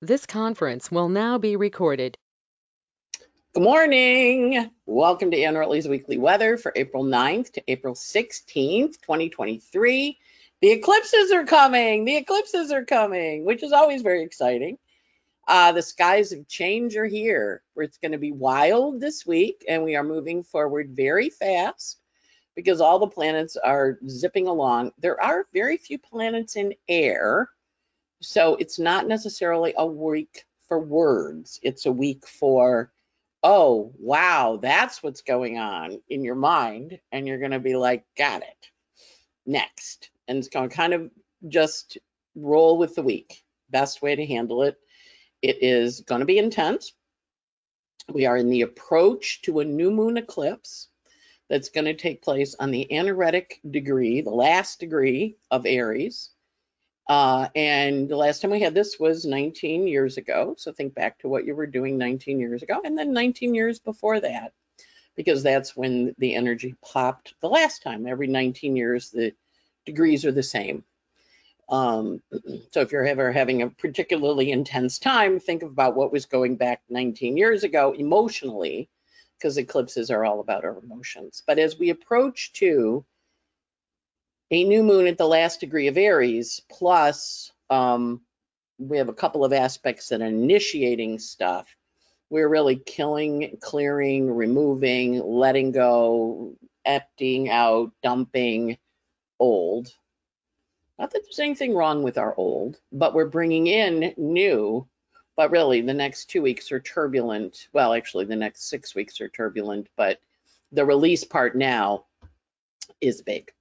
This conference will now be recorded. Good morning. Welcome to Anne Ortelee's weekly weather for April 9th to April 16th, 2023. The eclipses are coming. The eclipses are coming, which is always very exciting. Uh, the skies of change are here. It's going to be wild this week, and we are moving forward very fast because all the planets are zipping along. There are very few planets in air, so it's not necessarily a week for words. It's a week for, oh, wow, that's what's going on in your mind. And you're going to be like, got it. Next. And it's going to kind of just roll with the week. Best way to handle it. It is going to be intense. We are in the approach to a new moon eclipse that's going to take place on the anaretic degree, the last degree of Aries. Uh, and the last time we had this was 19 years ago. So think back to what you were doing 19 years ago, and then 19 years before that, because that's when the energy popped the last time. Every 19 years, the degrees are the same. Um, so if you're ever having a particularly intense time, think about what was going back 19 years ago emotionally, because eclipses are all about our emotions. But as we approach to a new moon at the last degree of Aries, plus um, we have a couple of aspects that are initiating stuff. We're really killing, clearing, removing, letting go, emptying out, dumping old. Not that there's anything wrong with our old, but we're bringing in new. But really, the next two weeks are turbulent. Well, actually, the next six weeks are turbulent, but the release part now is big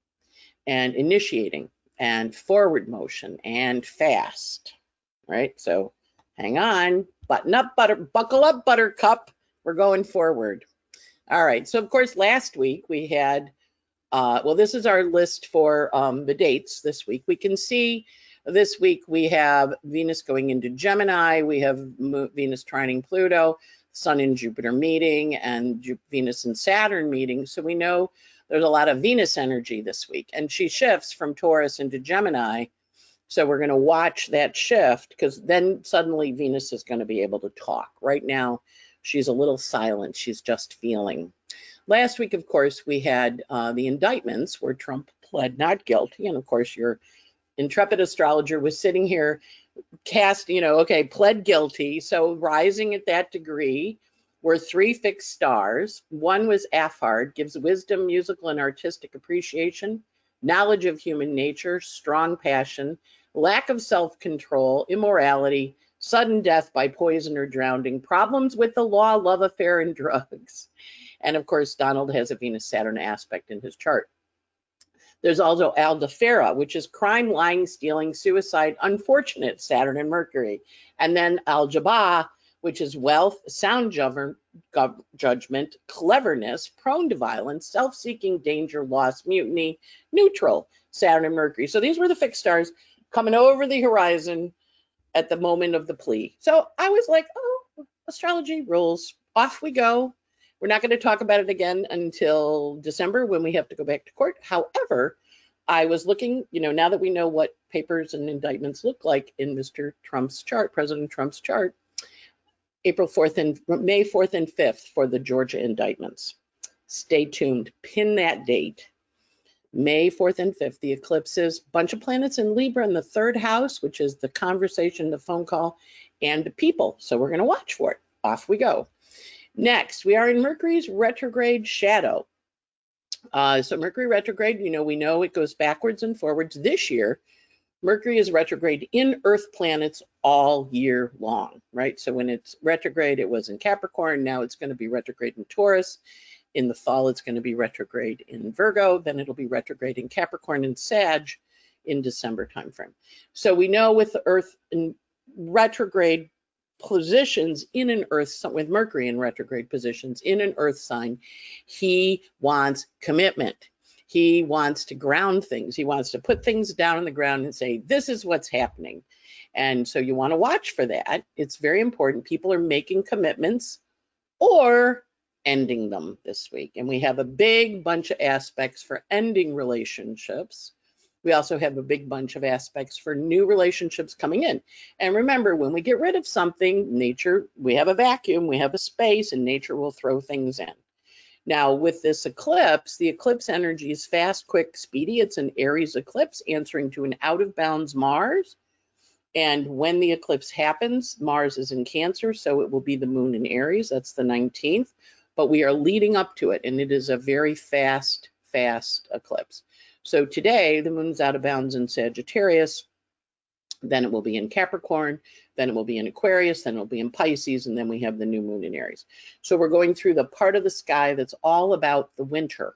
and initiating and forward motion and fast, right? So hang on, button up, butter, buckle up, buttercup. We're going forward. All right, so of course, last week we had, uh, well, this is our list for um, the dates this week. We can see this week we have Venus going into Gemini, we have Venus trining Pluto, Sun and Jupiter meeting, and Venus and Saturn meeting. So we know there's a lot of Venus energy this week, and she shifts from Taurus into Gemini. So we're going to watch that shift because then suddenly Venus is going to be able to talk. Right now, she's a little silent. She's just feeling. Last week, of course, we had uh, the indictments where Trump pled not guilty. And of course, your intrepid astrologer was sitting here cast, you know, okay, pled guilty. So rising at that degree were three fixed stars. One was Alphard, gives wisdom, musical, and artistic appreciation, knowledge of human nature, strong passion, lack of self control, immorality, sudden death by poison or drowning, problems with the law, love affair, and drugs. And of course, Donald has a Venus Saturn aspect in his chart. There's also Adhafera, which is crime, lying, stealing, suicide, unfortunate Saturn and Mercury. And then Al Jabhah, which is wealth, sound judgment, cleverness, prone to violence, self-seeking, danger, loss, mutiny, neutral, Saturn and Mercury. So these were the fixed stars coming over the horizon at the moment of the plea. So I was like, oh, astrology rules. Off we go. We're not going to talk about it again until December when we have to go back to court. However, I was looking, you know, now that we know what papers and indictments look like in Mr. Trump's chart, President Trump's chart, April 4th and May 4th and 5th for the Georgia indictments. Stay tuned. Pin that date. May 4th and 5th, the eclipses, bunch of planets in Libra in the third house, which is the conversation, the phone call, and the people. So we're going to watch for it. Off we go. Next, we are in Mercury's retrograde shadow. Uh, so Mercury retrograde, you know, we know it goes backwards and forwards this year. Mercury is retrograde in Earth planets all year long, right? So when it's retrograde, it was in Capricorn. Now it's going to be retrograde in Taurus. In the fall, it's going to be retrograde in Virgo. Then it'll be retrograde in Capricorn and Sag in December timeframe. So we know with the Earth in retrograde positions in an Earth, with Mercury in retrograde positions in an Earth sign, he wants commitment. He wants to ground things. He wants to put things down on the ground and say, this is what's happening. And so you want to watch for that. It's very important. People are making commitments or ending them this week. And we have a big bunch of aspects for ending relationships. We also have a big bunch of aspects for new relationships coming in. And remember, when we get rid of something, nature, we have a vacuum, we have a space, and nature will throw things in. Now, with this eclipse, the eclipse energy is fast, quick, speedy. It's an Aries eclipse answering to an out of bounds Mars. And when the eclipse happens, Mars is in Cancer, so it will be the moon in Aries. That's the 19th. But we are leading up to it, and it is a very fast, fast eclipse. So today, the moon's out of bounds in Sagittarius. Then it will be in Capricorn then it will be in Aquarius, then it will be in Pisces, and then we have the new moon in Aries. So we're going through the part of the sky that's all about the winter.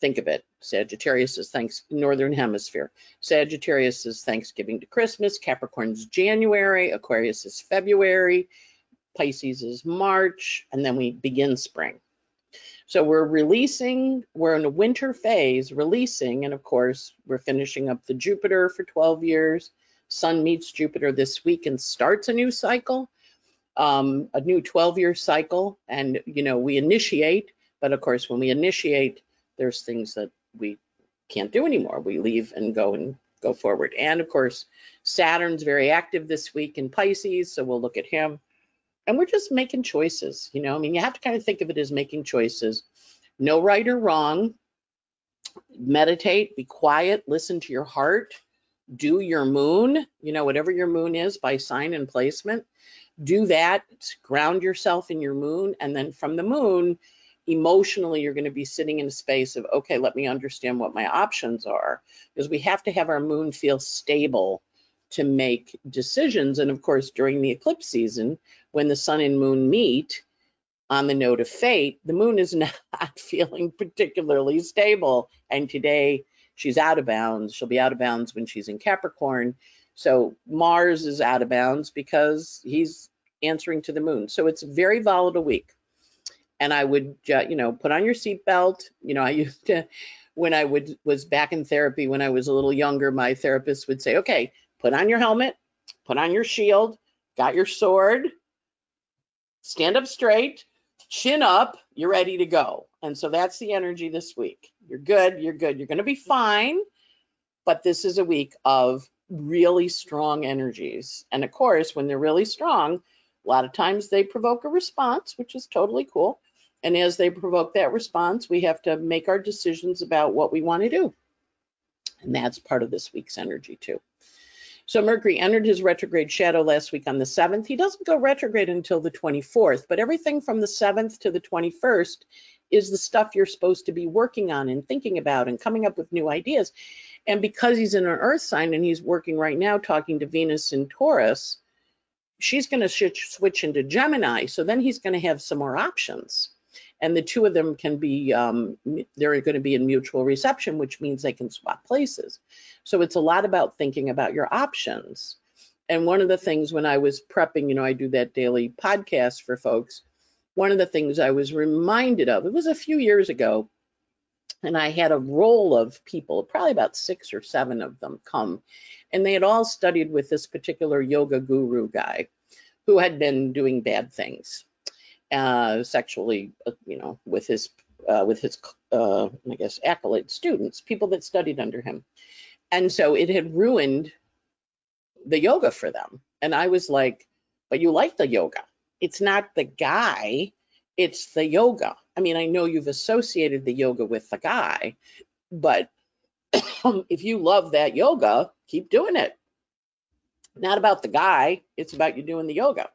Think of it. Sagittarius is thanks northern hemisphere. Sagittarius is Thanksgiving to Christmas. Capricorn's January. Aquarius is February. Pisces is March, and then we begin spring. So we're releasing, we're in a winter phase, releasing, and of course, we're finishing up the Jupiter for 12 years. Sun meets Jupiter this week and starts a new cycle, um, a new 12 year cycle. And, you know, we initiate, but of course, when we initiate, there's things that we can't do anymore. We leave and go and go forward. And of course, Saturn's very active this week in Pisces, so we'll look at him. And we're just making choices, you know. I mean, you have to kind of think of it as making choices. No right or wrong. Meditate, be quiet, listen to your heart do your moon, you know, whatever your moon is by sign and placement, do that, ground yourself in your moon. And then from the moon, emotionally, you're going to be sitting in a space of, okay, let me understand what my options are. Because we have to have our moon feel stable to make decisions. And of course, during the eclipse season, when the sun and moon meet on the node of fate, the moon is not feeling particularly stable. And today, she's out of bounds. She'll be out of bounds when she's in Capricorn. So Mars is out of bounds because he's answering to the moon. So it's a very volatile week. And I would, you know, put on your seatbelt. You know, I used to, when I would was back in therapy when I was a little younger, my therapist would say, okay, put on your helmet, put on your shield, got your sword, stand up straight, chin up, you're ready to go. And so that's the energy this week. You're good, you're good, you're going to be fine. But this is a week of really strong energies. And of course, when they're really strong, a lot of times they provoke a response, which is totally cool. And as they provoke that response, we have to make our decisions about what we want to do. And that's part of this week's energy too. So Mercury entered his retrograde shadow last week on the 7th. He doesn't go retrograde until the 24th, but everything from the 7th to the 21st is the stuff you're supposed to be working on and thinking about and coming up with new ideas. And because he's in an earth sign and he's working right now talking to Venus in Taurus, she's going to switch into Gemini. So then he's going to have some more options and the two of them can be um, they're going to be in mutual reception which means they can swap places so it's a lot about thinking about your options and one of the things when i was prepping you know i do that daily podcast for folks one of the things i was reminded of it was a few years ago and i had a roll of people probably about six or seven of them come and they had all studied with this particular yoga guru guy who had been doing bad things uh, sexually, uh, you know, with his uh, with his uh, I guess accolade students, people that studied under him, and so it had ruined the yoga for them. And I was like, but you like the yoga? It's not the guy, it's the yoga. I mean, I know you've associated the yoga with the guy, but if you love that yoga, keep doing it. Not about the guy, it's about you doing the yoga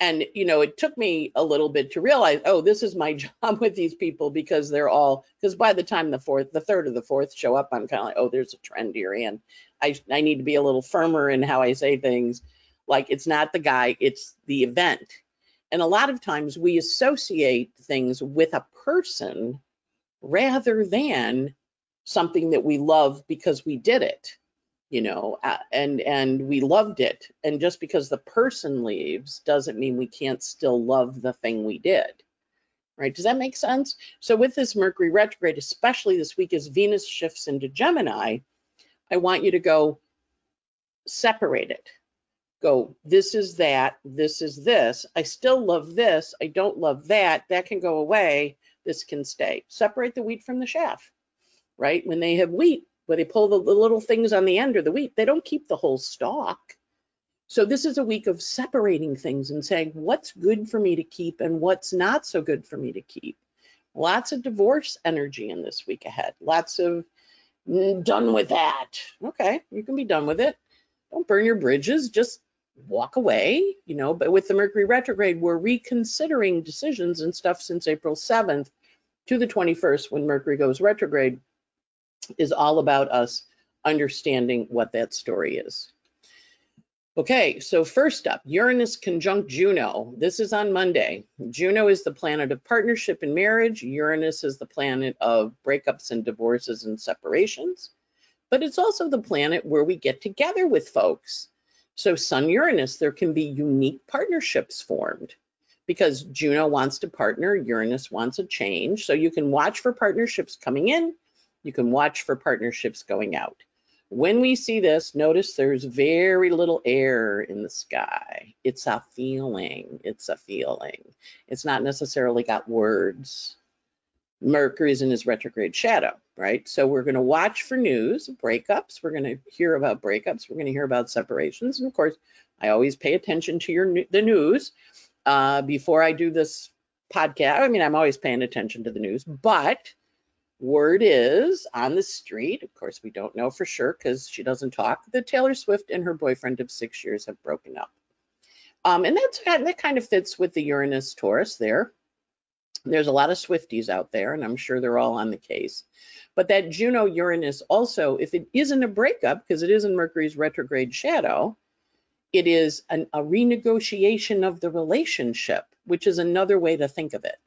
and you know it took me a little bit to realize oh this is my job with these people because they're all because by the time the fourth the third or the fourth show up i'm kind of like oh there's a trend here and i i need to be a little firmer in how i say things like it's not the guy it's the event. And a lot of times we associate things with a person rather than something that we love because we did it you know uh, and and we loved it. And just because the person leaves doesn't mean we can't still love the thing we did. Right? Does that make sense? So with this mercury retrograde especially this week as venus shifts into gemini i want you to go separate it go this is that this is this i still love this i don't love that that can go away this can stay separate the wheat from the chaff right when they have wheat where they pull the, little things on the end or the wheat. They don't keep the whole stalk. So this is a week of separating things and saying what's good for me to keep and what's not so good for me to keep. Lots of divorce energy in this week ahead. Lots of "Mm, done with that. Okay, you can be done with it. Don't burn your bridges. Just walk away, you know. But with the Mercury retrograde, we're reconsidering decisions and stuff since April 7th to the 21st when Mercury goes retrograde is all about us understanding what that story is. Okay, so first up, Uranus conjunct Juno. This is on Monday. Juno is the planet of partnership and marriage. Uranus is the planet of breakups and divorces and separations. But it's also the planet where we get together with folks. So Sun Uranus, there can be unique partnerships formed because Juno wants to partner, Uranus wants a change. So you can watch for partnerships coming in, you can watch for partnerships going out. When we see this, notice there's very little air in the sky. It's a feeling. It's a feeling. It's not necessarily got words. Mercury's in his retrograde shadow, right? So we're going to watch for news, breakups. We're going to hear about breakups. We're going to hear about separations. And of course, I always pay attention to your the news uh, before I do this podcast. I mean, I'm always paying attention to the news, but Word is on the street, of course, we don't know for sure because she doesn't talk, that Taylor Swift and her boyfriend of six years have broken up. Um, and that's that kind of fits with the Uranus Taurus there. There's a lot of Swifties out there, and I'm sure they're all on the case. But that Juno Uranus also, if it isn't a breakup, because it is in Mercury's retrograde shadow, it is an, a renegotiation of the relationship, which is another way to think of it.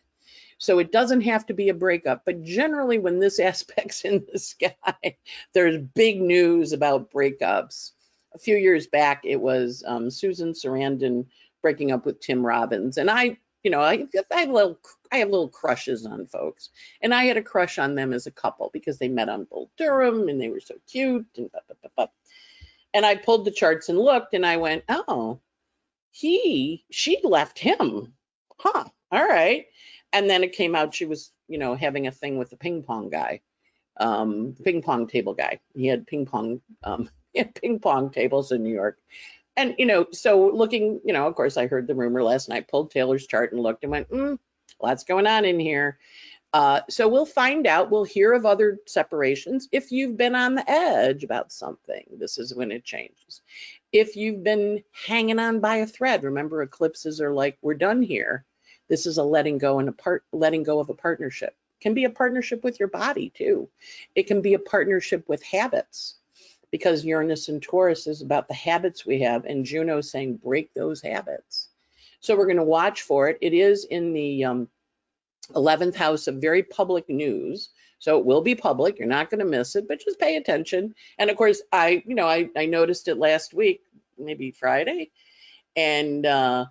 So it doesn't have to be a breakup, but generally when this aspect's in the sky, there's big news about breakups. A few years back, it was um, Susan Sarandon breaking up with Tim Robbins, and I, you know, I, I have little, I have little crushes on folks, and I had a crush on them as a couple because they met on Bull Durham and they were so cute and blah, blah, blah, and I pulled the charts and looked, and I went, oh, he, she left him, huh? All right and then it came out she was, you know, having a thing with the ping pong guy, um, ping pong table guy. He had ping pong, um, he had ping pong tables in New York. And, you know, so looking, you know, of course, I heard the rumor last night, pulled Taylor's chart and looked and went, mm, lots going on in here. Uh, so we'll find out. We'll hear of other separations. If you've been on the edge about something, this is when it changes. If you've been hanging on by a thread, remember eclipses are like, we're done here. This is a letting go and a part letting go of a partnership. Can be a partnership with your body too. It can be a partnership with habits because Uranus and Taurus is about the habits we have and Juno is saying break those habits. So we're going to watch for it. It is in the um, 11th house of very public news. So it will be public. You're not going to miss it, but just pay attention. And of course, I, you know, I, I noticed it last week, maybe Friday, and uh,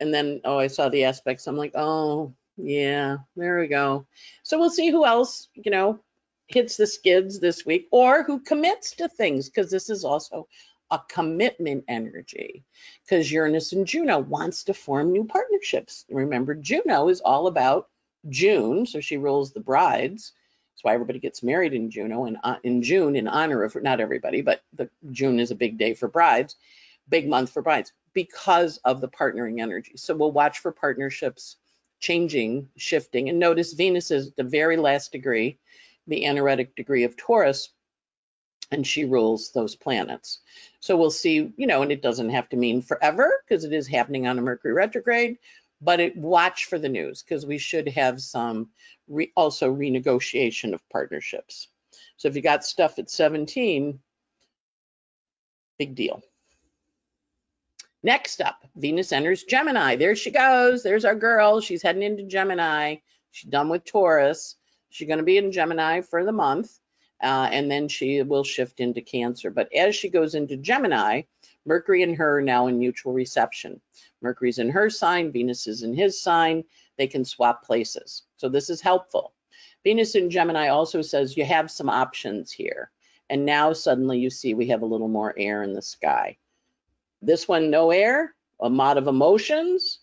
and then, oh, I saw the aspects. I'm like, oh, yeah, there we go. So we'll see who else, you know, hits the skids this week or who commits to things because this is also a commitment energy because Uranus and Juno wants to form new partnerships. Remember, Juno is all about June, so she rules the brides. That's why everybody gets married in Juno and uh, in June in honor of not everybody, but the June is a big day for brides, big month for brides because of the partnering energy. So we'll watch for partnerships changing, shifting. And notice Venus is the very last degree, the anaretic degree of Taurus, and she rules those planets. So we'll see, you know, and it doesn't have to mean forever because it is happening on a Mercury retrograde, but it watch for the news because we should have some re, also renegotiation of partnerships. So if you got stuff at 17, big deal. Next up, Venus enters Gemini. There she goes. There's our girl. She's heading into Gemini. She's done with Taurus. She's going to be in Gemini for the month, uh, and then she will shift into Cancer. But as she goes into Gemini, Mercury and her are now in mutual reception. Mercury's in her sign, Venus is in his sign. They can swap places. So this is helpful. Venus in Gemini also says you have some options here. And now suddenly you see we have a little more air in the sky. This one, no air, a mod of emotions.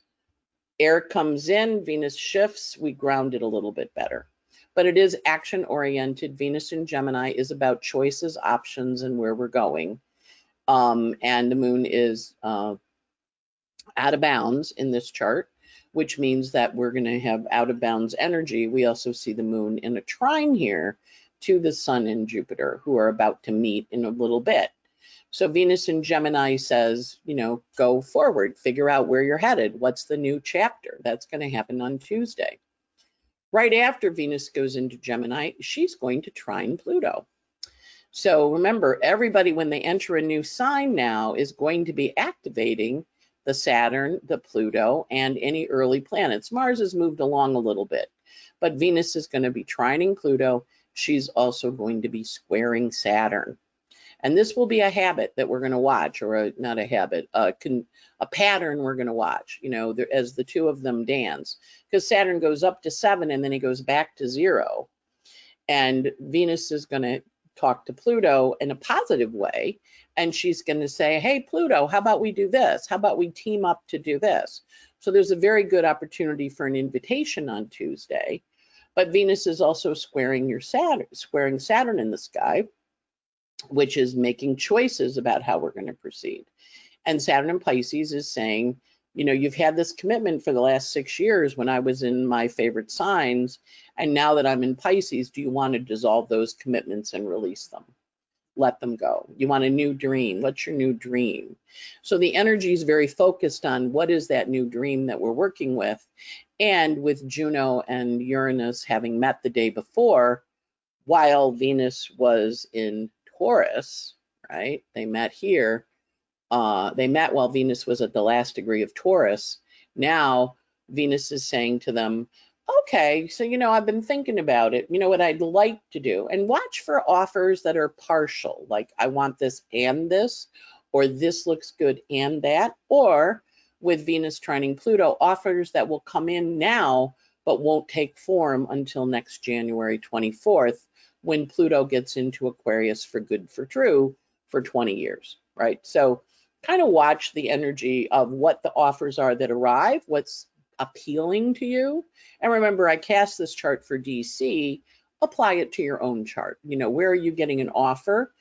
Air comes in, Venus shifts, we ground it a little bit better. But it is action oriented. Venus in Gemini is about choices, options, and where we're going. Um, and the moon is uh, out of bounds in this chart, which means that we're going to have out of bounds energy. We also see the moon in a trine here to the sun and Jupiter, who are about to meet in a little bit. So Venus in Gemini says, you know, go forward, figure out where you're headed. What's the new chapter? That's going to happen on Tuesday. Right after Venus goes into Gemini, she's going to trine Pluto. So remember, everybody, when they enter a new sign now, is going to be activating the Saturn, the Pluto, and any early planets. Mars has moved along a little bit, but Venus is going to be trining Pluto. She's also going to be squaring Saturn. And this will be a habit that we're going to watch, or a, not a habit, a, a pattern we're going to watch, you know, as the two of them dance. Because Saturn goes up to seven and then he goes back to zero. And Venus is going to talk to Pluto in a positive way. And she's going to say, Hey, Pluto, how about we do this? How about we team up to do this? So there's a very good opportunity for an invitation on Tuesday. But Venus is also squaring your Saturn, squaring Saturn in the sky which is making choices about how we're going to proceed. And Saturn in Pisces is saying, you know, you've had this commitment for the last six years when I was in my favorite signs. And now that I'm in Pisces, do you want to dissolve those commitments and release them? Let them go. You want a new dream. What's your new dream? So the energy is very focused on what is that new dream that we're working with. And with Juno and Uranus having met the day before, while Venus was in Taurus, right? They met here. Uh, they met while Venus was at the last degree of Taurus. Now Venus is saying to them, okay, so you know, I've been thinking about it. You know what I'd like to do? And watch for offers that are partial, like I want this and this, or this looks good and that, or with Venus trining Pluto, offers that will come in now but won't take form until next January 24th when Pluto gets into Aquarius for good for true for 20 years, right? So kind of watch the energy of what the offers are that arrive, what's appealing to you. And remember, I cast this chart for DC, apply it to your own chart. You know, where are you getting an offer?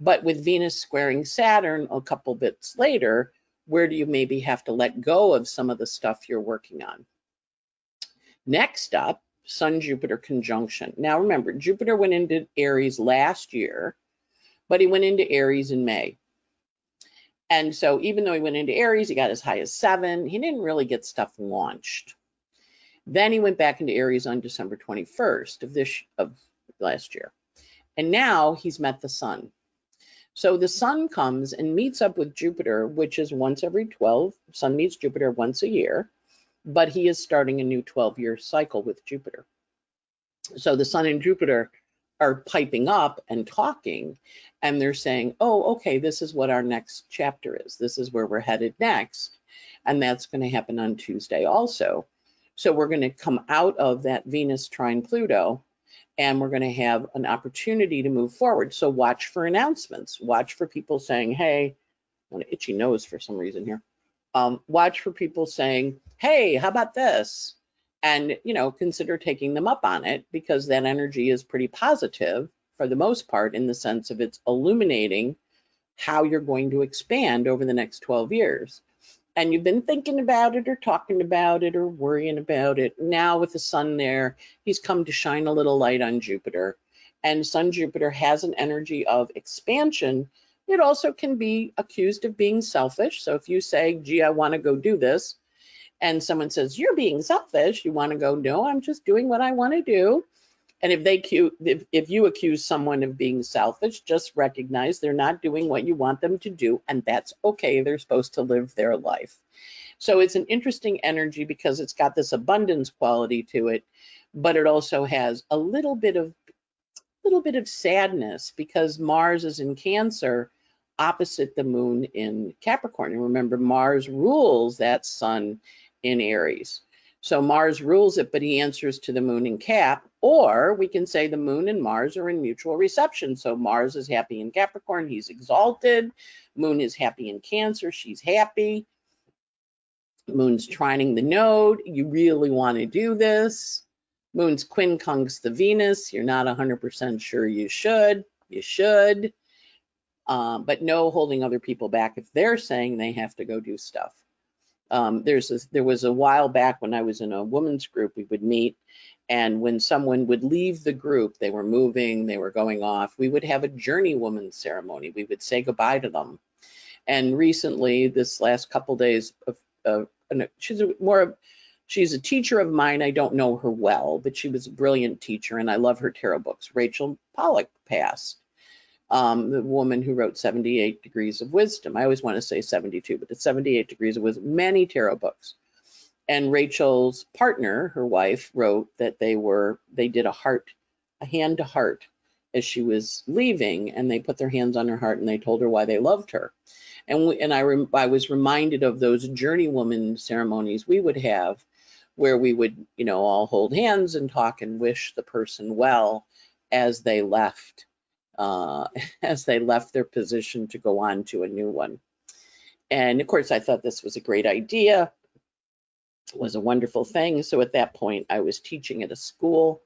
But with Venus squaring Saturn a couple bits later, where do you maybe have to let go of some of the stuff you're working on? Next up, Sun Jupiter conjunction. Now remember, Jupiter went into Aries last year, but he went into Aries in May. And so even though he went into Aries, he got as high as seven. He didn't really get stuff launched. Then he went back into Aries on December 21st of this of last year. And now he's met the sun. So the sun comes and meets up with Jupiter, which is once every 12. Sun meets Jupiter once a year but he is starting a new 12 year cycle with Jupiter. So the sun and Jupiter are piping up and talking, and they're saying, oh, okay, this is what our next chapter is. This is where we're headed next. And that's going to happen on Tuesday also. So we're going to come out of that Venus trine Pluto and we're going to have an opportunity to move forward. So watch for announcements. Watch for people saying, hey, I want an itchy nose for some reason here um, watch for people saying, hey, how about this? And, you know, consider taking them up on it because that energy is pretty positive for the most part in the sense of it's illuminating how you're going to expand over the next 12 years. And you've been thinking about it or talking about it or worrying about it. Now with the sun there, he's come to shine a little light on Jupiter. And Sun Jupiter has an energy of expansion it also can be accused of being selfish. So if you say, gee, I want to go do this, and someone says, you're being selfish, you want to go, no, I'm just doing what I want to do. And if they if, if you accuse someone of being selfish, just recognize they're not doing what you want them to do, and that's okay. They're supposed to live their life. So it's an interesting energy because it's got this abundance quality to it, but it also has a little bit of little bit of sadness because Mars is in Cancer opposite the moon in Capricorn. And remember, Mars rules that sun in Aries. So Mars rules it, but he answers to the moon in Cap. Or we can say the moon and Mars are in mutual reception. So Mars is happy in Capricorn, he's exalted. Moon is happy in Cancer, she's happy. Moon's trining the node. You really want to do this. Moon's quincunx the Venus. You're not 100% sure you should. You should. Um, but no holding other people back if they're saying they have to go do stuff. Um, there's a, there was a while back when I was in a women's group, we would meet, and when someone would leave the group, they were moving, they were going off, we would have a journey woman ceremony. We would say goodbye to them. And recently, this last couple days, of, of, she's more of She's a teacher of mine. I don't know her well, but she was a brilliant teacher and I love her tarot books. Rachel Pollack passed, um, the woman who wrote 78 Degrees of Wisdom. I always want to say 72, but it's 78 Degrees of Wisdom, many tarot books. And Rachel's partner, her wife, wrote that they were, they did a heart, a hand to heart as she was leaving and they put their hands on her heart and they told her why they loved her. And, we, and I, I was reminded of those journeywoman ceremonies we would have where we would, you know, all hold hands and talk and wish the person well as they left, uh, as they left their position to go on to a new one. And of course, I thought this was a great idea. It was a wonderful thing. So at that point, I was teaching at a school,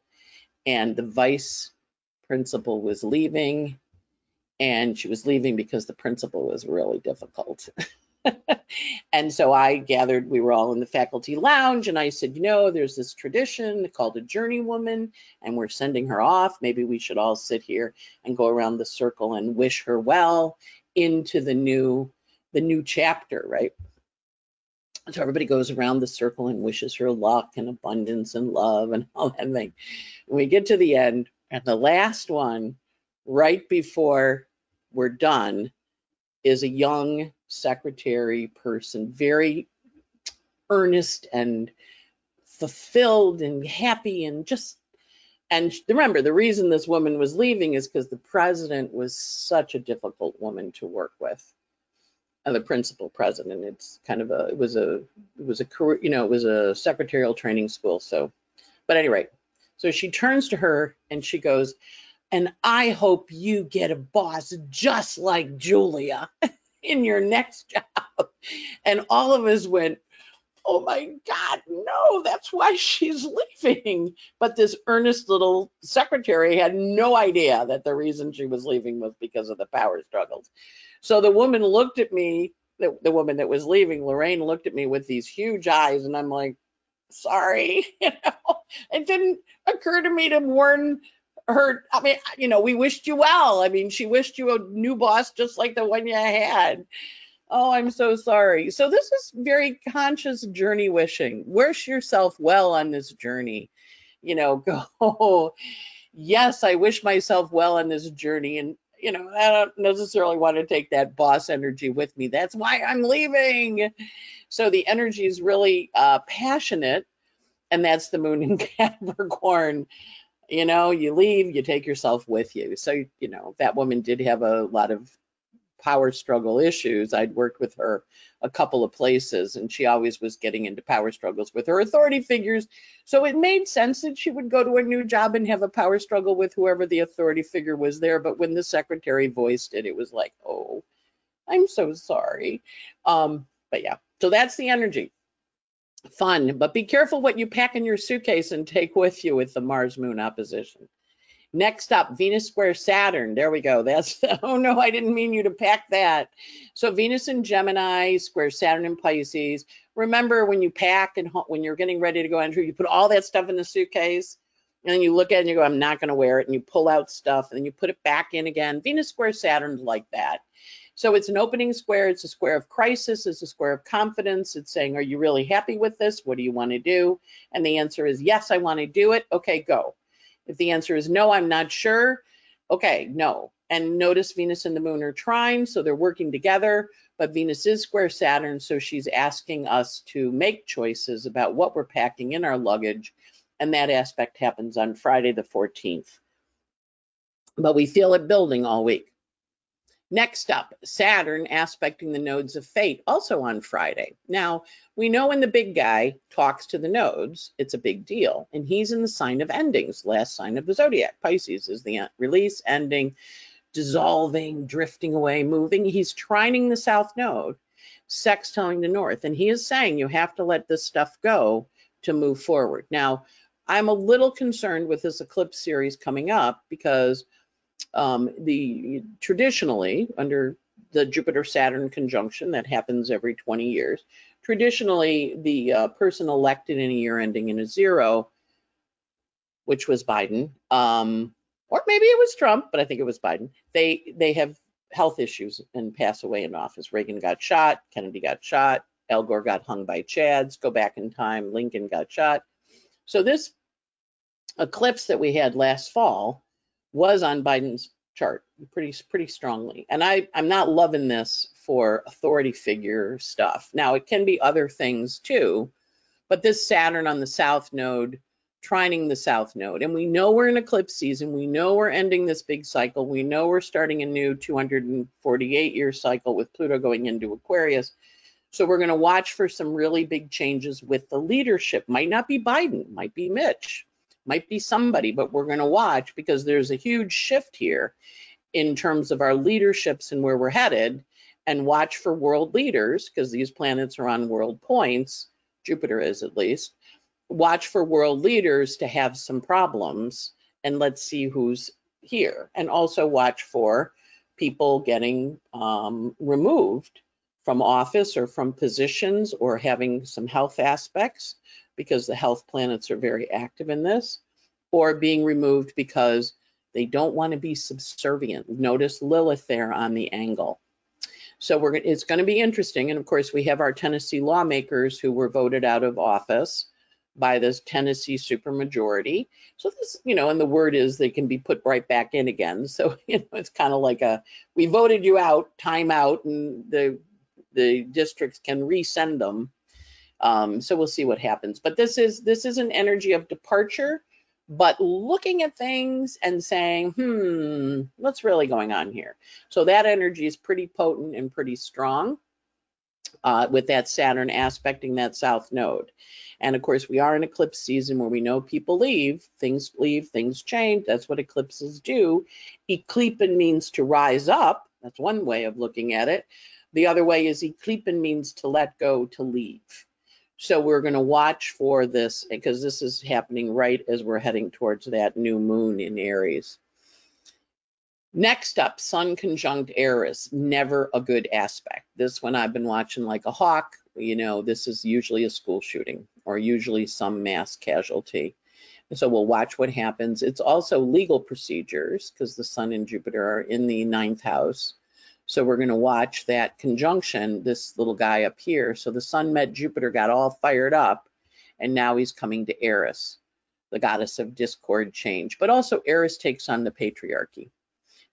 and the vice principal was leaving, and she was leaving because the principal was really difficult. and so I gathered, we were all in the faculty lounge, and I said, you know, there's this tradition called a journeywoman, and we're sending her off. Maybe we should all sit here and go around the circle and wish her well into the new, the new chapter, right? So everybody goes around the circle and wishes her luck and abundance and love and all that thing. We get to the end, and the last one, right before we're done, is a young secretary person, very earnest and fulfilled and happy and just and remember the reason this woman was leaving is because the president was such a difficult woman to work with. And the principal president it's kind of a it was a it was a career you know it was a secretarial training school so but anyway. So she turns to her and she goes and i hope you get a boss just like julia in your next job. And all of us went, oh my God, no, that's why she's leaving. But this earnest little secretary had no idea that the reason she was leaving was because of the power struggles. So the woman looked at me, the, the woman that was leaving, Lorraine looked at me with these huge eyes, and I'm like, sorry, you know, it didn't occur to me to warn her, I mean, you know, we wished you well. I mean, she wished you a new boss just like the one you had. Oh, I'm so sorry. So this is very conscious journey wishing. Wish yourself well on this journey. You know, go, yes, I wish myself well on this journey. And, you know, I don't necessarily want to take that boss energy with me. That's why I'm leaving. So the energy is really uh, passionate. And that's the moon in Capricorn you know, you leave, you take yourself with you. So, you know, that woman did have a lot of power struggle issues. I'd worked with her a couple of places and she always was getting into power struggles with her authority figures. So it made sense that she would go to a new job and have a power struggle with whoever the authority figure was there. But when the secretary voiced it, it was like, oh, I'm so sorry. Um, but yeah, so that's the energy fun, but be careful what you pack in your suitcase and take with you with the Mars Moon opposition. Next up, Venus square Saturn. There we go. That's, oh no, I didn't mean you to pack that. So Venus in Gemini, square Saturn in Pisces. Remember when you pack and when you're getting ready to go enter, you put all that stuff in the suitcase and you look at it and you go, I'm not going to wear it. And you pull out stuff and you put it back in again. Venus square Saturn's like that. So it's an opening square. It's a square of crisis. It's a square of confidence. It's saying, are you really happy with this? What do you want to do? And the answer is, yes, I want to do it. Okay, go. If the answer is no, I'm not sure. Okay, no. And notice Venus and the moon are trine, so they're working together, but Venus is square Saturn, so she's asking us to make choices about what we're packing in our luggage. And that aspect happens on Friday, the 14th. But we feel it building all week. Next up, Saturn aspecting the nodes of fate, also on Friday. Now, we know when the big guy talks to the nodes, it's a big deal. And he's in the sign of endings, last sign of the zodiac. Pisces is the uh, release, ending, dissolving, drifting away, moving. He's trining the south node, sextiling the north. And he is saying you have to let this stuff go to move forward. Now, I'm a little concerned with this eclipse series coming up because um, the traditionally under the Jupiter Saturn conjunction that happens every 20 years, traditionally the uh, person elected in a year ending in a zero, which was Biden, um, or maybe it was Trump, but I think it was Biden. They they have health issues and pass away in office. Reagan got shot, Kennedy got shot, Al Gore got hung by Chads. Go back in time, Lincoln got shot. So this eclipse that we had last fall was on Biden's chart pretty pretty strongly. And I I'm not loving this for authority figure stuff. Now it can be other things too, but this Saturn on the south node trining the south node. And we know we're in eclipse season. We know we're ending this big cycle. We know we're starting a new 248 year cycle with pluto going into aquarius. So we're going to watch for some really big changes with the leadership. Might not be biden might be mitch might be somebody but we're going to watch because there's a huge shift here in terms of our leaderships and where we're headed and watch for world leaders because these planets are on world points jupiter is at least watch for world leaders to have some problems and let's see who's here. And also watch for people getting um, removed from office or from positions or having some health aspects because the health planets are very active in this or being removed because they don't want to be subservient. Notice Lilith there on the angle. So we're it's going to be interesting. And of course, we have our Tennessee lawmakers who were voted out of office by this Tennessee supermajority. So this, you know, and the word is they can be put right back in again. So, you know, it's kind of like a, we voted you out, time out, and the, the districts can resend them. Um, so we'll see what happens. But this is, this is an energy of departure, but looking at things and saying, hmm, what's really going on here? So that energy is pretty potent and pretty strong uh, with that Saturn aspecting that south node. And of course, we are in eclipse season where we know people leave, things leave, things change. That's what eclipses do. Eclipin means to rise up. That's one way of looking at it. The other way is eclipin means to let go, to leave. So we're going to watch for this because this is happening right as we're heading towards that new moon in Aries. Next up, Sun conjunct Eris, never a good aspect. This one I've been watching like a hawk you know, this is usually a school shooting or usually some mass casualty. So we'll watch what happens. It's also legal procedures because the Sun and Jupiter are in the ninth house. So we're going to watch that conjunction, this little guy up here. So the Sun met Jupiter, got all fired up, and now he's coming to Eris, the goddess of discord change. But also Eris takes on the patriarchy,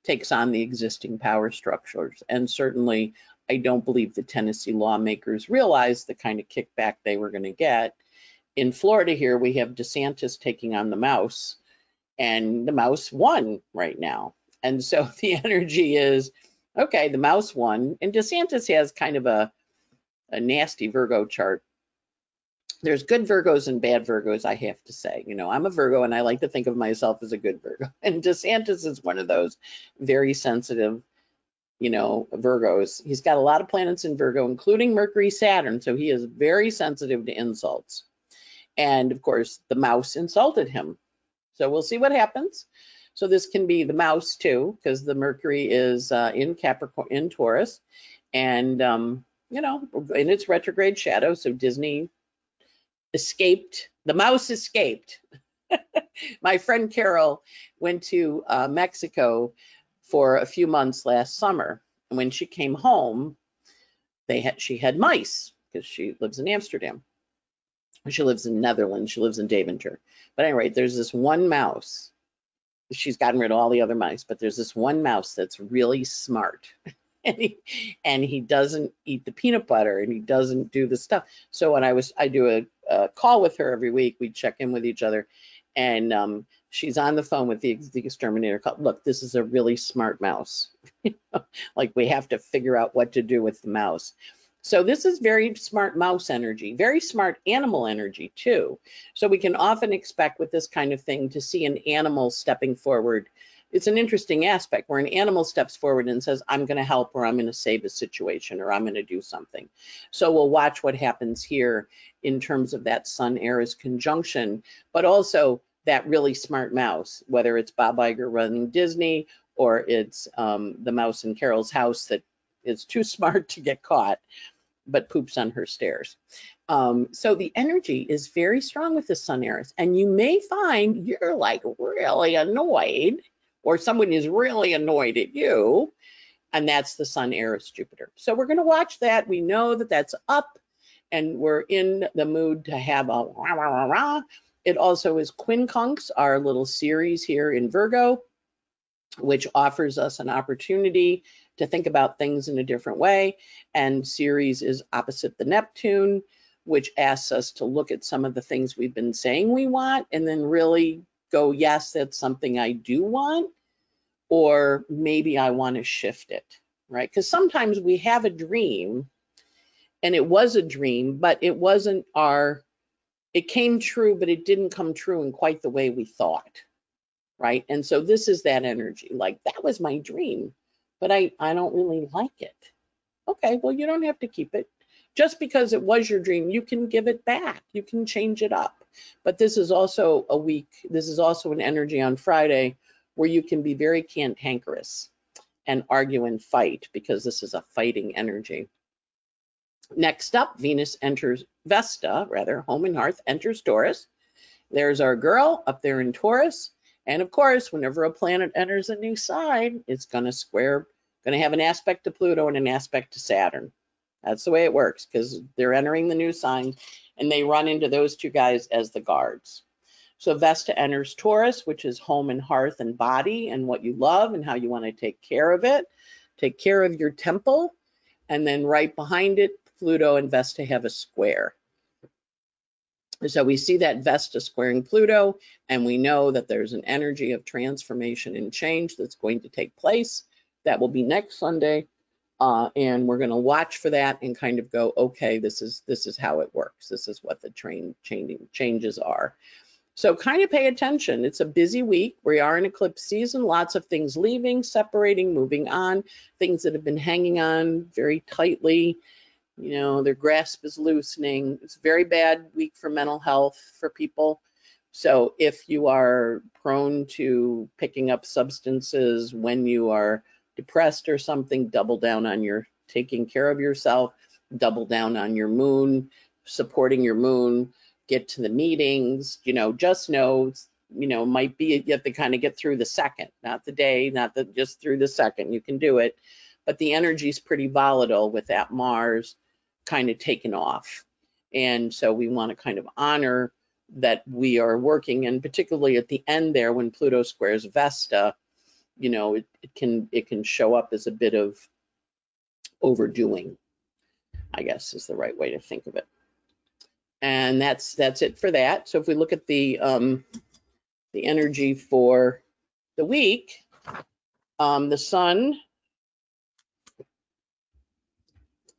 takes on the existing power structures, and certainly I don't believe the Tennessee lawmakers realized the kind of kickback they were going to get. In Florida here, we have DeSantis taking on the mouse, and the mouse won right now. And so the energy is, okay, the mouse won, and DeSantis has kind of a, a nasty Virgo chart. There's good Virgos and bad Virgos, I have to say. You know, I'm a Virgo and I like to think of myself as a good Virgo. And DeSantis is one of those very sensitive, you know, Virgos. He's got a lot of planets in Virgo, including Mercury, Saturn, so he is very sensitive to insults. And of course, the mouse insulted him. So we'll see what happens. So this can be the mouse too, because the Mercury is uh, in Capricorn, in Taurus, and um, you know, in its retrograde shadow. So Disney escaped. The mouse escaped. My friend Carol went to uh, Mexico for a few months last summer. And when she came home, they had she had mice because she lives in Amsterdam. She lives in Netherlands. She lives in Deventer. But anyway, there's this one mouse. She's gotten rid of all the other mice, but there's this one mouse that's really smart. and he and he doesn't eat the peanut butter and he doesn't do the stuff. So when I was I do a, a call with her every week, we check in with each other, and um, she's on the phone with the, the exterminator. Look, this is a really smart mouse. like we have to figure out what to do with the mouse. So this is very smart mouse energy, very smart animal energy too. So we can often expect with this kind of thing to see an animal stepping forward it's an interesting aspect where an animal steps forward and says, I'm going to help or I'm going to save a situation or I'm going to do something. So we'll watch what happens here in terms of that Sun Eris conjunction, but also that really smart mouse, whether it's Bob Iger running Disney or it's um, the mouse in Carol's house that is too smart to get caught, but poops on her stairs. Um, so the energy is very strong with the Sun Eris, and you may find you're like really annoyed, or someone is really annoyed at you, and that's the Sun Eris Jupiter. So we're going to watch that. We know that that's up, and we're in the mood to have a rah, rah, rah, rah. It also is Quincunx, our little Ceres here in Virgo, which offers us an opportunity to think about things in a different way. And Ceres is opposite the Neptune, which asks us to look at some of the things we've been saying we want and then really go, yes, that's something I do want, or maybe I want to shift it, right? Because sometimes we have a dream and it was a dream, but it wasn't our, it came true, but it didn't come true in quite the way we thought, right? And so this is that energy, like that was my dream, but I, I don't really like it. Okay, well, you don't have to keep it just because it was your dream, you can give it back. You can change it up. But this is also a week, this is also an energy on Friday where you can be very cantankerous and argue and fight because this is a fighting energy. Next up, Venus enters Vesta, rather, home and hearth enters Taurus. There's our girl up there in Taurus. And of course, whenever a planet enters a new sign, it's going to square, going to have an aspect to Pluto and an aspect to Saturn. That's the way it works because they're entering the new sign and they run into those two guys as the guards. So Vesta enters Taurus, which is home and hearth and body and what you love and how you want to take care of it. Take care of your temple. And then right behind it, Pluto and Vesta have a square. So we see that Vesta squaring Pluto, and we know that there's an energy of transformation and change that's going to take place. That will be next Sunday. Uh, and we're going to watch for that and kind of go, okay, this is this is how it works. This is what the train changing changes are. So kind of pay attention. It's a busy week. We are in eclipse season. Lots of things leaving, separating, moving on. Things that have been hanging on very tightly. You know, their grasp is loosening. It's a very bad week for mental health for people. So if you are prone to picking up substances when you are depressed or something, double down on your taking care of yourself, double down on your moon, supporting your moon, get to the meetings, you know, just know, you know, might be you have to kind of get through the second, not the day, not the just through the second. You can do it. But the energy is pretty volatile with that Mars kind of taken off. And so we want to kind of honor that we are working, and particularly at the end there when Pluto squares Vesta, you know, it, it can it can show up as a bit of overdoing, I guess is the right way to think of it. And that's that's it for that. So if we look at the um, the energy for the week, um, the sun,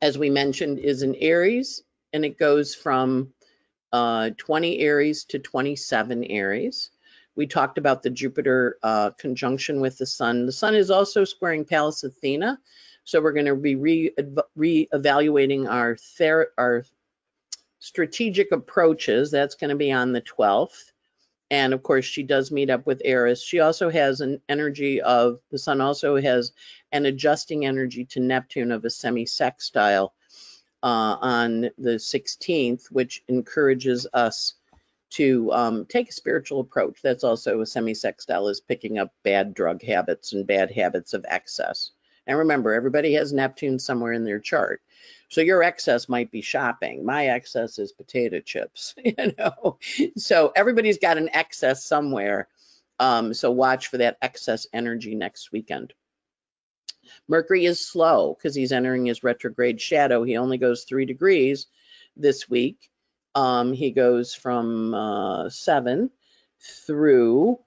as we mentioned, is in Aries, and it goes from uh, 20 Aries to 27 Aries. We talked about the Jupiter uh, conjunction with the Sun. The Sun is also squaring Pallas Athena, so we're going to be re-evaluating re our, our strategic approaches. That's going to be on the 12th. And of course, she does meet up with Eris. She also has an energy of, the Sun also has an adjusting energy to Neptune of a semi-sextile uh, on the 16th, which encourages us to um, take a spiritual approach. That's also a semi-sextile is picking up bad drug habits and bad habits of excess. And remember, everybody has Neptune somewhere in their chart. So your excess might be shopping. My excess is potato chips, you know. So everybody's got an excess somewhere. Um, so watch for that excess energy next weekend. Mercury is slow because he's entering his retrograde shadow. He only goes three degrees this week. Um, he goes from uh, 7 through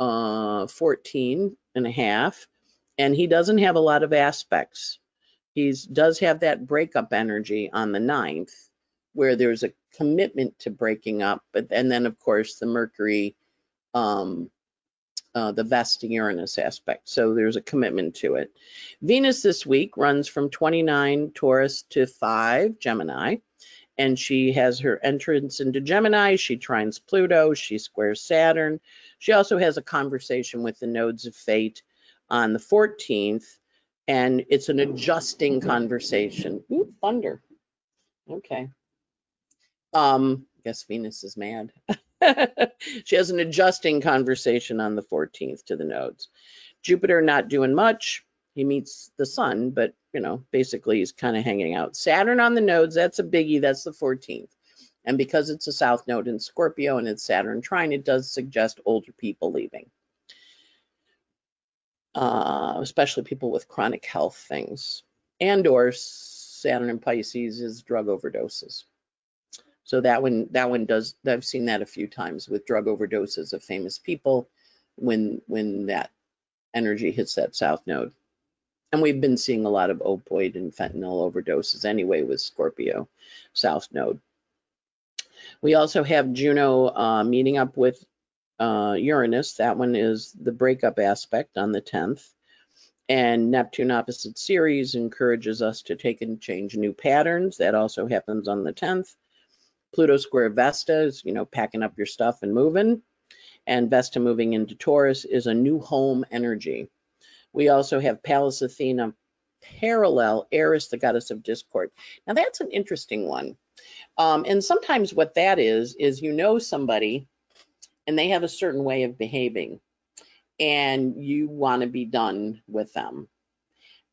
uh, 14 and a half, and he doesn't have a lot of aspects. He does have that breakup energy on the 9th, where there's a commitment to breaking up, but and then of course the Mercury um, uh, the Vesta Uranus aspect. So there's a commitment to it. Venus this week runs from 29 Taurus to 5 Gemini, and she has her entrance into Gemini. She trines Pluto, she squares Saturn. She also has a conversation with the nodes of fate on the 14th, and it's an adjusting conversation. Ooh, thunder. Okay. Um, I guess Venus is mad. she has an adjusting conversation on the 14th to the nodes. Jupiter not doing much. He meets the sun, but you know, basically he's kind of hanging out. Saturn on the nodes, that's a biggie. That's the 14th. And because it's a south node in Scorpio and it's Saturn trine, it does suggest older people leaving. Uh, especially people with chronic health things. And or Saturn in Pisces is drug overdoses. So that one, that one does, I've seen that a few times with drug overdoses of famous people when, when that energy hits that south node. And we've been seeing a lot of opioid and fentanyl overdoses anyway with Scorpio south node. We also have Juno uh, meeting up with uh, Uranus. That one is the breakup aspect on the 10th. And Neptune opposite Ceres encourages us to take and change new patterns. That also happens on the 10th. Pluto square Vesta is, you know, packing up your stuff and moving. And Vesta moving into Taurus is a new home energy. We also have Pallas Athena parallel Eris, the goddess of discord. Now that's an interesting one. Um, and sometimes what that is, is you know somebody and they have a certain way of behaving and you want to be done with them.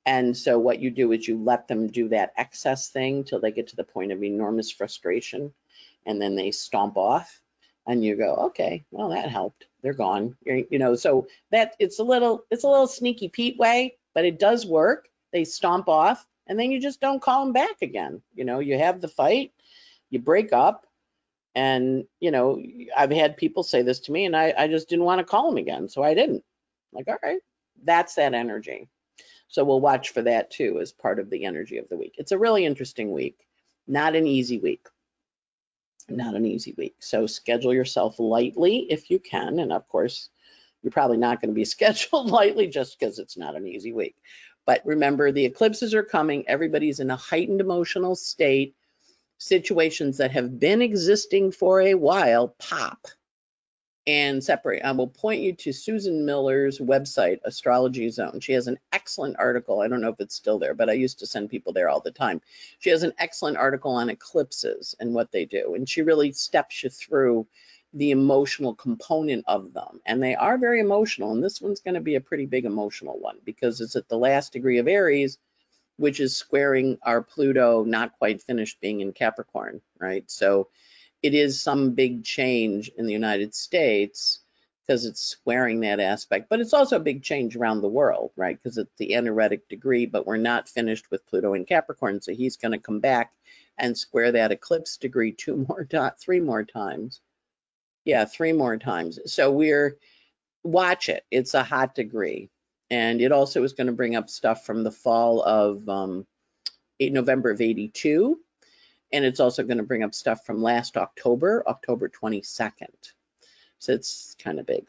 And so what you do is you let them do that excess thing till they get to the point of enormous frustration and then they stomp off and you go, okay, well that helped. They're gone. You're, you know, so that it's a little it's a little sneaky Pete way, but it does work. They stomp off and then you just don't call them back again. You know, you have the fight, you break up, and you know, I've had people say this to me and I, I just didn't want to call them again, so I didn't. Like, all right, that's that energy. So we'll watch for that too as part of the energy of the week. It's a really interesting week, not an easy week not an easy week. So schedule yourself lightly if you can. And of course, you're probably not going to be scheduled lightly just because it's not an easy week. But remember, the eclipses are coming. Everybody's in a heightened emotional state. Situations that have been existing for a while pop and separate. I will point you to Susan Miller's website, Astrology Zone. She has an excellent article. I don't know if it's still there, but I used to send people there all the time. She has an excellent article on eclipses and what they do. And she really steps you through the emotional component of them. And they are very emotional. And this one's going to be a pretty big emotional one because it's at the last degree of Aries, which is squaring our Pluto, not quite finished being in Capricorn, right? So it is some big change in the United States because it's squaring that aspect, but it's also a big change around the world, right? Because it's the anaretic degree, but we're not finished with Pluto in Capricorn, so he's going to come back and square that eclipse degree two more, dot three more times. Yeah, three more times. So we're watch it. It's a hot degree, and it also is going to bring up stuff from the fall of um, November of '82 and it's also going to bring up stuff from last October, October 22nd. So it's kind of big.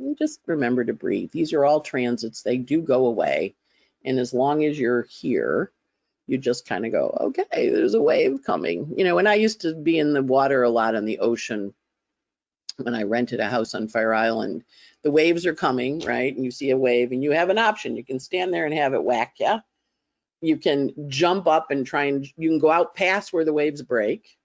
And just remember to breathe. These are all transits. They do go away. And as long as you're here, you just kind of go, okay, there's a wave coming. You know, when I used to be in the water a lot on the ocean when I rented a house on Fire Island, the waves are coming, right? And you see a wave and you have an option. You can stand there and have it whack you, you can jump up and try and you can go out past where the waves break.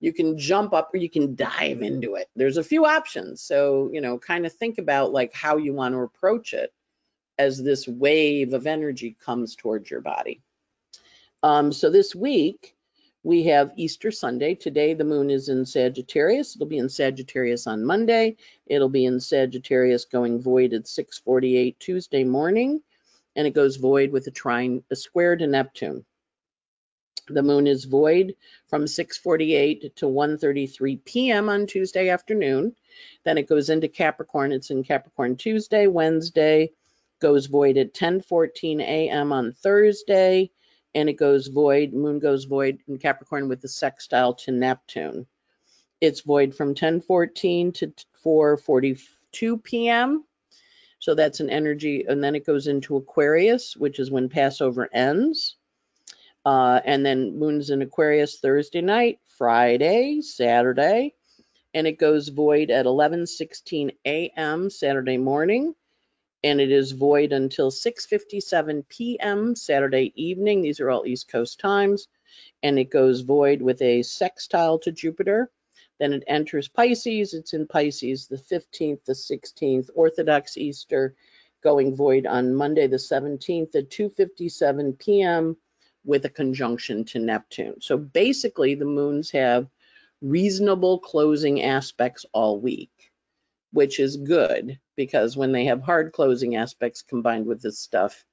You can jump up or you can dive into it. There's a few options. So, you know, kind of think about like how you want to approach it as this wave of energy comes towards your body. Um, so this week we have Easter Sunday. Today the moon is in Sagittarius. It'll be in Sagittarius on Monday. It'll be in Sagittarius going void at 648 Tuesday morning and it goes void with a trine, a square to Neptune. The moon is void from 6:48 to 1:33 p.m. on Tuesday afternoon. Then it goes into Capricorn. It's in Capricorn Tuesday, Wednesday, goes void at 10:14 a.m. on Thursday, and it goes void. Moon goes void in Capricorn with the sextile to Neptune. It's void from 10:14 to 4:42 p.m So that's an energy, and then it goes into Aquarius, which is when Passover ends. Uh, and then moon's in Aquarius Thursday night, Friday, Saturday, and it goes void at 11:16 a.m. Saturday morning, and it is void until 6:57 p.m. Saturday evening. These are all East Coast times, and it goes void with a sextile to Jupiter. Then it enters Pisces. It's in Pisces the 15th, the 16th, Orthodox Easter, going void on Monday the 17th at 2:57 p.m. with a conjunction to Neptune. So basically, the moons have reasonable closing aspects all week, which is good because when they have hard closing aspects combined with this stuff,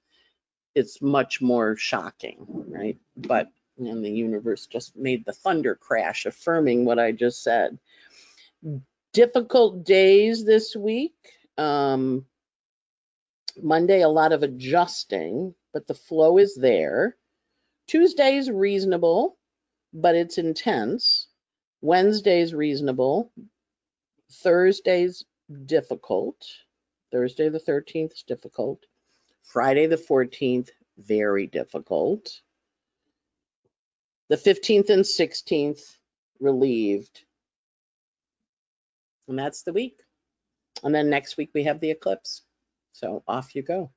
it's much more shocking, right? But and the universe just made the thunder crash, affirming what I just said. Difficult days this week. Um, Monday, a lot of adjusting, but the flow is there. Tuesday's reasonable, but it's intense. Wednesday's reasonable. Thursday's difficult. Thursday the 13th is difficult. Friday the 14th, very difficult. The 15th and 16th, relieved. And that's the week. And then next week we have the eclipse. So off you go.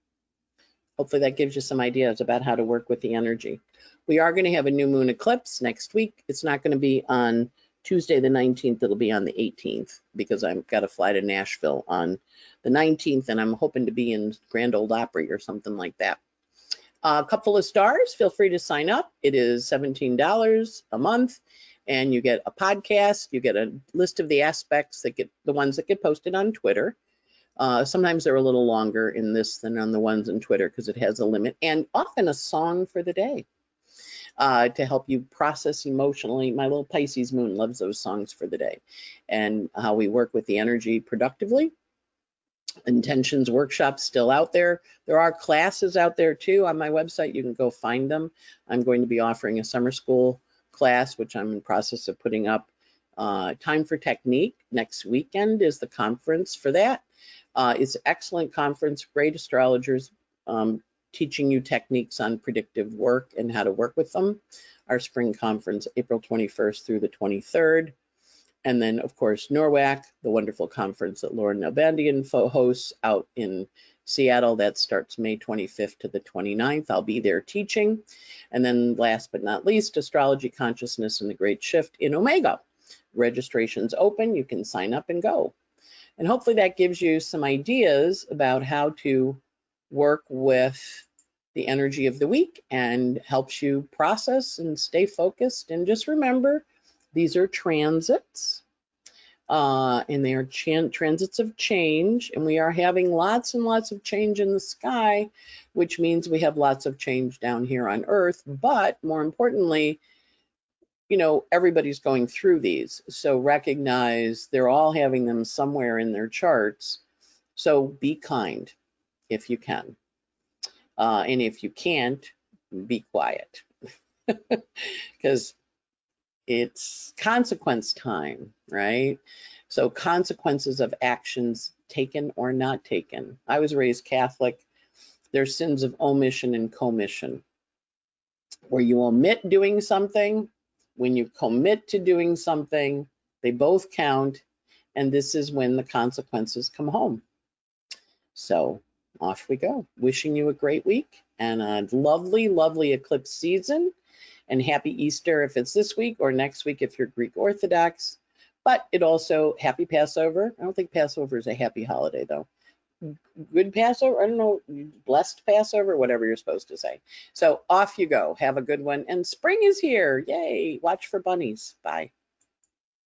Hopefully that gives you some ideas about how to work with the energy. We are going to have a new moon eclipse next week. It's not going to be on Tuesday the 19th. It'll be on the 18th because I've got to fly to Nashville on the 19th and I'm hoping to be in Grand Ole Opry or something like that. A couple of stars, feel free to sign up. It is $17 a month and you get a podcast, you get a list of the aspects that get the ones that get posted on Twitter. Uh, sometimes they're a little longer in this than on the ones in Twitter because it has a limit and often a song for the day uh, to help you process emotionally. My little Pisces moon loves those songs for the day and how we work with the energy productively intentions workshops still out there. There are classes out there too on my website. You can go find them. I'm going to be offering a summer school class, which I'm in process of putting up. Uh, Time for Technique next weekend is the conference for that. Uh, it's an excellent conference, great astrologers um, teaching you techniques on predictive work and how to work with them. Our spring conference, April 21st through the 23rd. And then, of course, NORWAC, the wonderful conference that Lauren Nalbandian hosts out in Seattle. That starts May 25th to the 29th. I'll be there teaching. And then last but not least, Astrology Consciousness and the Great Shift in Omega. Registration's open. You can sign up and go. And hopefully that gives you some ideas about how to work with the energy of the week and helps you process and stay focused. And just remember, these are transits, uh, and they are transits of change, and we are having lots and lots of change in the sky, which means we have lots of change down here on Earth. But more importantly, you know, everybody's going through these. So recognize they're all having them somewhere in their charts. So be kind if you can. Uh, and if you can't, be quiet. Because it's consequence time, right? So consequences of actions taken or not taken. I was raised Catholic. There's sins of omission and commission. Where you omit doing something, when you commit to doing something, they both count. And this is when the consequences come home. So off we go. Wishing you a great week and a lovely, lovely eclipse season and happy Easter if it's this week or next week if you're Greek Orthodox. But it also happy Passover. I don't think Passover is a happy holiday though. Good Passover, I don't know, blessed Passover, whatever you're supposed to say. So off you go. Have a good one. And spring is here. Yay. Watch for bunnies. Bye.